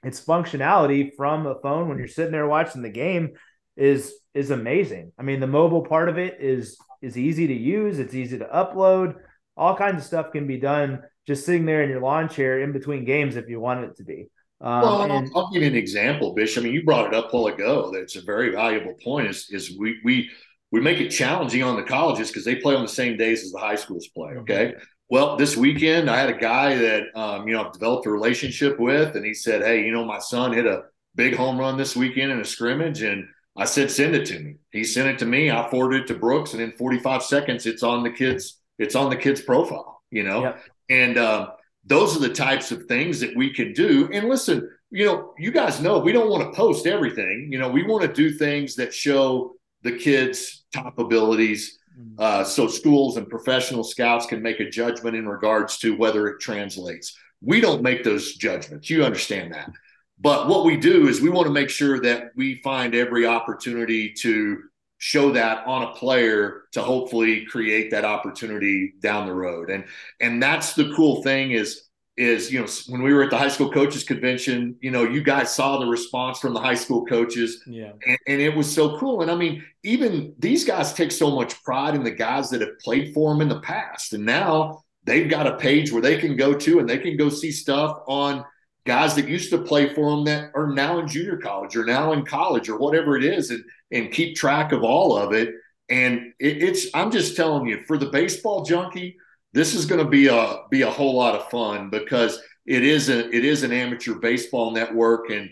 its functionality from a phone when you're sitting there watching the game is is amazing. I mean, the mobile part of it is is easy to use. It's easy to upload. All kinds of stuff can be done just sitting there in your lawn chair in between games if you want it to be. Um, well, and, I'll, I'll, give you an example, Bish. I mean, you brought it up a while ago. That's a very valuable point. Is is we we we make it challenging on the colleges because they play on the same days as the high schools play. Mm-hmm. Okay. Well, this weekend I had a guy that um, you know I've developed a relationship with, and he said, "Hey, you know, my son hit a big home run this weekend in a scrimmage," and I said, "Send it to me." He sent it to me. I forwarded it to Brooks, and in 45 seconds, it's on the kids. It's on the kid's profile. You know, yep. and uh, those are the types of things that we can do. And listen, you know, you guys know we don't want to post everything. You know, we want to do things that show the kids' top abilities. Mm-hmm. Uh, so schools and professional scouts can make a judgment in regards to whether it translates. We don't make those judgments. You understand that. But what we do is we want to make sure that we find every opportunity to show that on a player to hopefully create that opportunity down the road. And and that's the cool thing is is you know when we were at the high school coaches convention you know you guys saw the response from the high school coaches. Yeah. And, and, it was so cool. And i mean even these guys take so much pride in the guys that have played for them in the past. And now they've got a page where they can go to and they can go see stuff on guys that used to play for them that are now in junior college or now in college or whatever it is. And and keep track of all of it. And it, it's I'm just telling you, for the baseball junkie, this is going to be a be a whole lot of fun because it is a it is an amateur baseball network and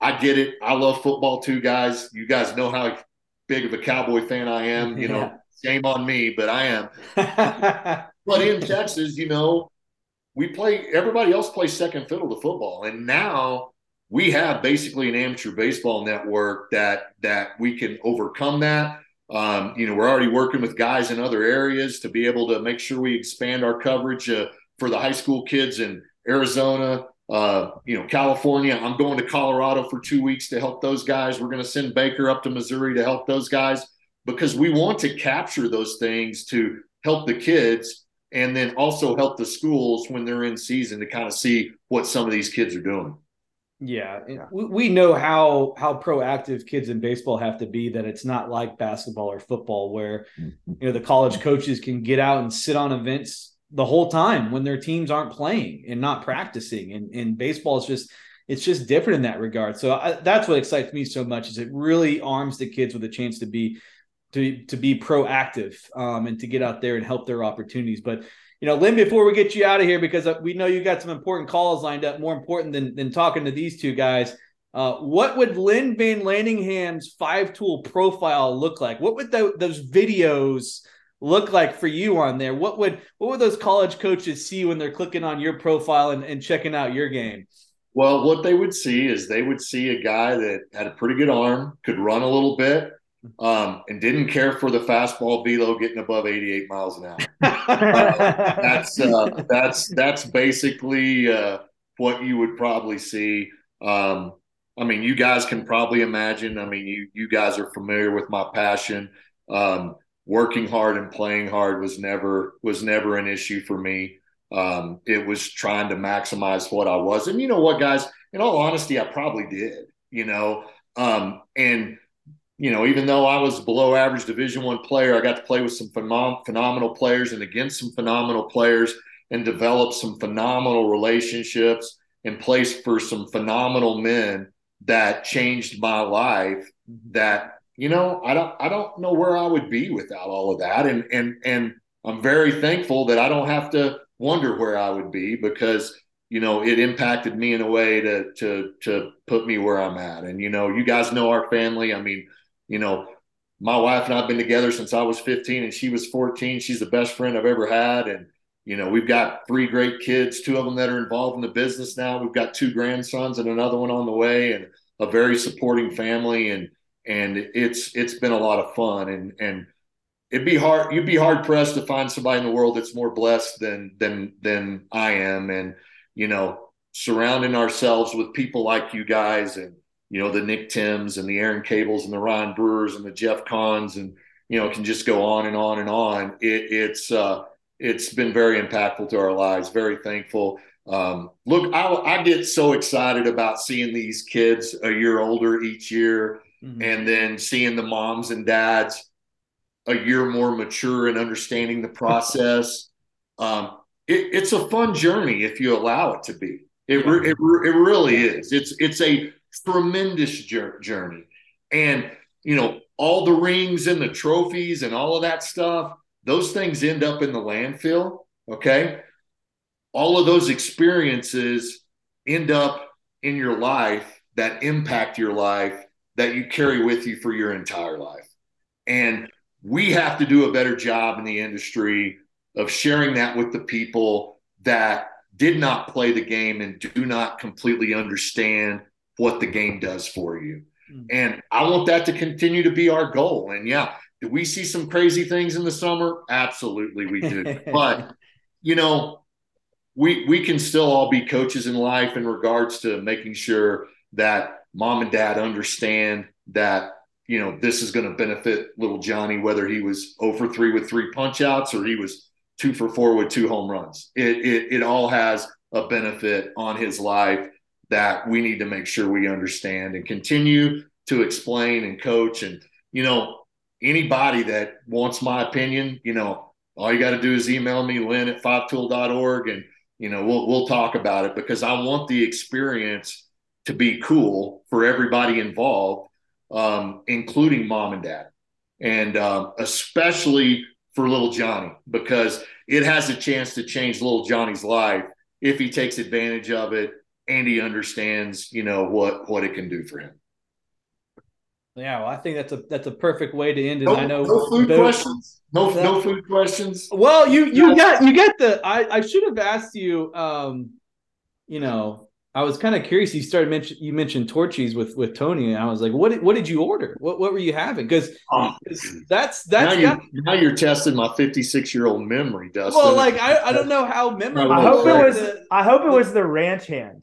I get it. I love football too, guys. You guys know how big of a cowboy fan I am. You know, shame on me, but I am. but in Texas, you know, we play everybody else plays second fiddle to football. And now we have basically an amateur baseball network that that we can overcome that. Um, you know, we're already working with guys in other areas to be able to make sure we expand our coverage uh, for the high school kids in Arizona, uh, you know, California. I'm going to Colorado for two weeks to help those guys. We're going to send Baker up to Missouri to help those guys because we want to capture those things to help the kids and then also help the schools when they're in season to kind of see what some of these kids are doing. Yeah, we know how how proactive kids in baseball have to be. That it's not like basketball or football, where mm-hmm. you know the college coaches can get out and sit on events the whole time when their teams aren't playing and not practicing. And, and baseball is just it's just different in that regard. So I, that's what excites me so much is it really arms the kids with a chance to be to to be proactive um, and to get out there and help their opportunities. But you know, Lynn, before we get you out of here, because uh, we know you got some important calls lined up, more important than than talking to these two guys. Uh, what would Lynn Vanlandingham's five tool profile look like? What would the, those videos look like for you on there? What would what would those college coaches see when they're clicking on your profile and, and checking out your game? Well, what they would see is they would see a guy that had a pretty good arm, could run a little bit, um, and didn't care for the fastball velo getting above 88 miles an hour. uh, that's uh, that's that's basically uh, what you would probably see. Um, I mean, you guys can probably imagine. I mean, you you guys are familiar with my passion. Um, working hard and playing hard was never was never an issue for me. Um, it was trying to maximize what I was, and you know what, guys. In all honesty, I probably did. You know, um, and you know, even though I was below average Division One player, I got to play with some phenom- phenomenal players and against some phenomenal players, and develop some phenomenal relationships and place for some phenomenal men that changed my life. That you know, I don't I don't know where I would be without all of that, and and and I'm very thankful that I don't have to wonder where I would be because you know it impacted me in a way to to to put me where I'm at. And you know, you guys know our family. I mean you know, my wife and I've been together since I was 15 and she was 14. She's the best friend I've ever had. And, you know, we've got three great kids, two of them that are involved in the business now. We've got two grandsons and another one on the way and a very supporting family. And, and it's, it's been a lot of fun and, and, it'd be hard you'd be hard pressed to find somebody in the world that's more blessed than than than I am and you know surrounding ourselves with people like you guys and you know, the Nick Timms and the Aaron Cables and the Ryan Brewers and the Jeff Cons and, you know, can just go on and on and on. It, it's, uh, it's been very impactful to our lives. Very thankful. Um, look, I, I, get so excited about seeing these kids a year older each year, mm-hmm. and then seeing the moms and dads a year more mature and understanding the process. um, it, it's a fun journey if you allow it to be. It, it, it really is. It's it's a tremendous journey. And, you know, all the rings and the trophies and all of that stuff, those things end up in the landfill. Okay. All of those experiences end up in your life that impact your life that you carry with you for your entire life. And we have to do a better job in the industry of sharing that with the people that did not play the game and do not completely understand what the game does for you. Mm-hmm. And I want that to continue to be our goal. And yeah, do we see some crazy things in the summer? Absolutely, we do. but you know, we we can still all be coaches in life in regards to making sure that mom and dad understand that you know this is going to benefit little Johnny, whether he was over three with three punch outs or he was two for four with two home runs. It it, it all has a benefit on his life that we need to make sure we understand and continue to explain and coach. And, you know, anybody that wants my opinion, you know, all you got to do is email me, lynn at fivetool.org, and, you know, we'll, we'll talk about it because I want the experience to be cool for everybody involved. um, including mom and dad, and um, especially for little Johnny because it has a chance to change little Johnny's life if he takes advantage of it and he understands, you know, what what it can do for him. Yeah, well, I think that's a that's a perfect way to end it. No, I know no food questions. No no food questions. Well, you you got you get the I I should have asked you um you know I was kind of curious. You started mention you mentioned Torchy's with with Tony, and I was like, what did, what did you order? What what were you having? Because oh, that's that's now, got, you, now you're testing my 56 year old memory, Dustin. Well, like I, I don't know how memorable. I hope it was. The, I hope it was the ranch hand.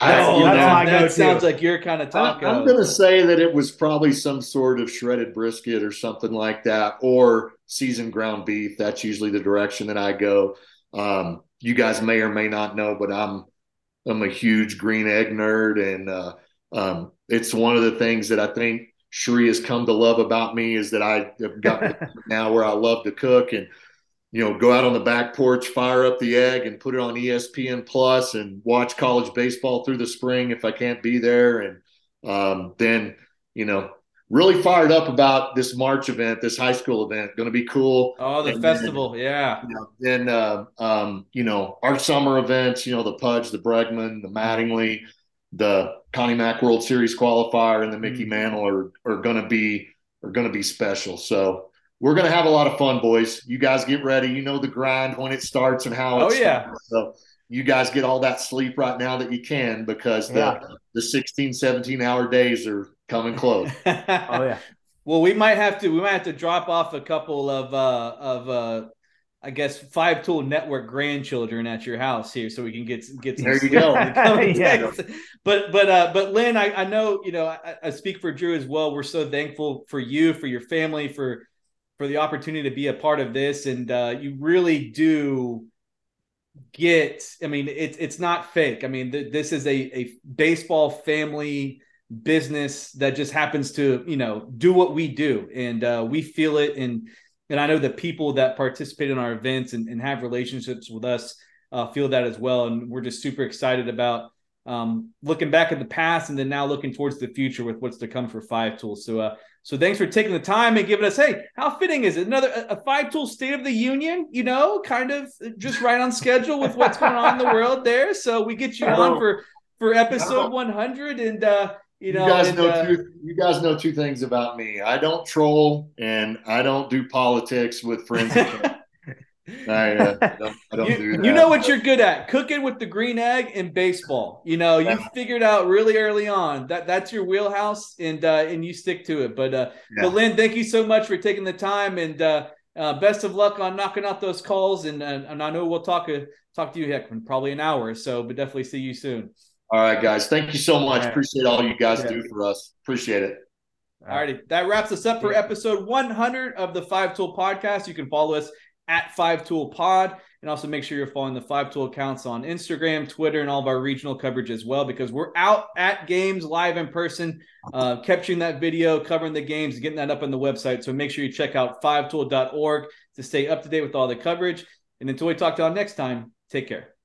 That's, oh, that, that sounds like your kind of taco. I'm going to say that it was probably some sort of shredded brisket or something like that, or seasoned ground beef. That's usually the direction that I go. Um, you guys may or may not know, but I'm I'm a huge green egg nerd, and uh, um, it's one of the things that I think Sheree has come to love about me is that I have got now where I love to cook and you know go out on the back porch, fire up the egg, and put it on ESPN Plus and watch college baseball through the spring if I can't be there, and um, then you know really fired up about this March event, this high school event. Going to be cool. Oh, the and festival, then, yeah. You know, then, uh, um, you know, our summer events. You know, the Pudge, the Bregman, the Mattingly, the Connie Mack World Series qualifier, and the Mickey mm-hmm. Mantle are are going to be are going to be special. So we're going to have a lot of fun, boys. You guys get ready. You know the grind when it starts and how. oh yeah. So you guys get all that sleep right now that you can because the yeah. the 16 17 hour days are coming close. oh yeah. Well, we might have to we might have to drop off a couple of uh of uh I guess five tool network grandchildren at your house here so we can get get some there you go. yeah. But but uh but Lynn, I, I know you know I, I speak for Drew as well. We're so thankful for you, for your family, for for the opportunity to be a part of this, and uh, you really do get. I mean, it's it's not fake. I mean, th- this is a a baseball family business that just happens to you know do what we do and uh, we feel it and and i know the people that participate in our events and, and have relationships with us uh, feel that as well and we're just super excited about um, looking back at the past and then now looking towards the future with what's to come for five tools so uh, so thanks for taking the time and giving us hey how fitting is it another a five tool state of the union you know kind of just right on schedule with what's going on in the world there so we get you on for for episode 100 and uh you know, you guys and, know uh, two. You guys know two things about me. I don't troll, and I don't do politics with friends. I, uh, I, don't, I don't you, do that. You know what you're good at: cooking with the green egg and baseball. You know, you figured out really early on that that's your wheelhouse, and uh, and you stick to it. But uh, yeah. but Lynn, thank you so much for taking the time, and uh, uh, best of luck on knocking out those calls. And uh, and I know we'll talk uh, talk to you heck in probably an hour or so, but definitely see you soon. All right, guys. Thank you so much. Right. Appreciate all you guys yeah. do for us. Appreciate it. All righty. That wraps us up for episode 100 of the Five Tool Podcast. You can follow us at Five Tool Pod. And also make sure you're following the Five Tool accounts on Instagram, Twitter, and all of our regional coverage as well, because we're out at games live in person, uh, capturing that video, covering the games, getting that up on the website. So make sure you check out fivetool.org to stay up to date with all the coverage. And until we talk to you all next time, take care.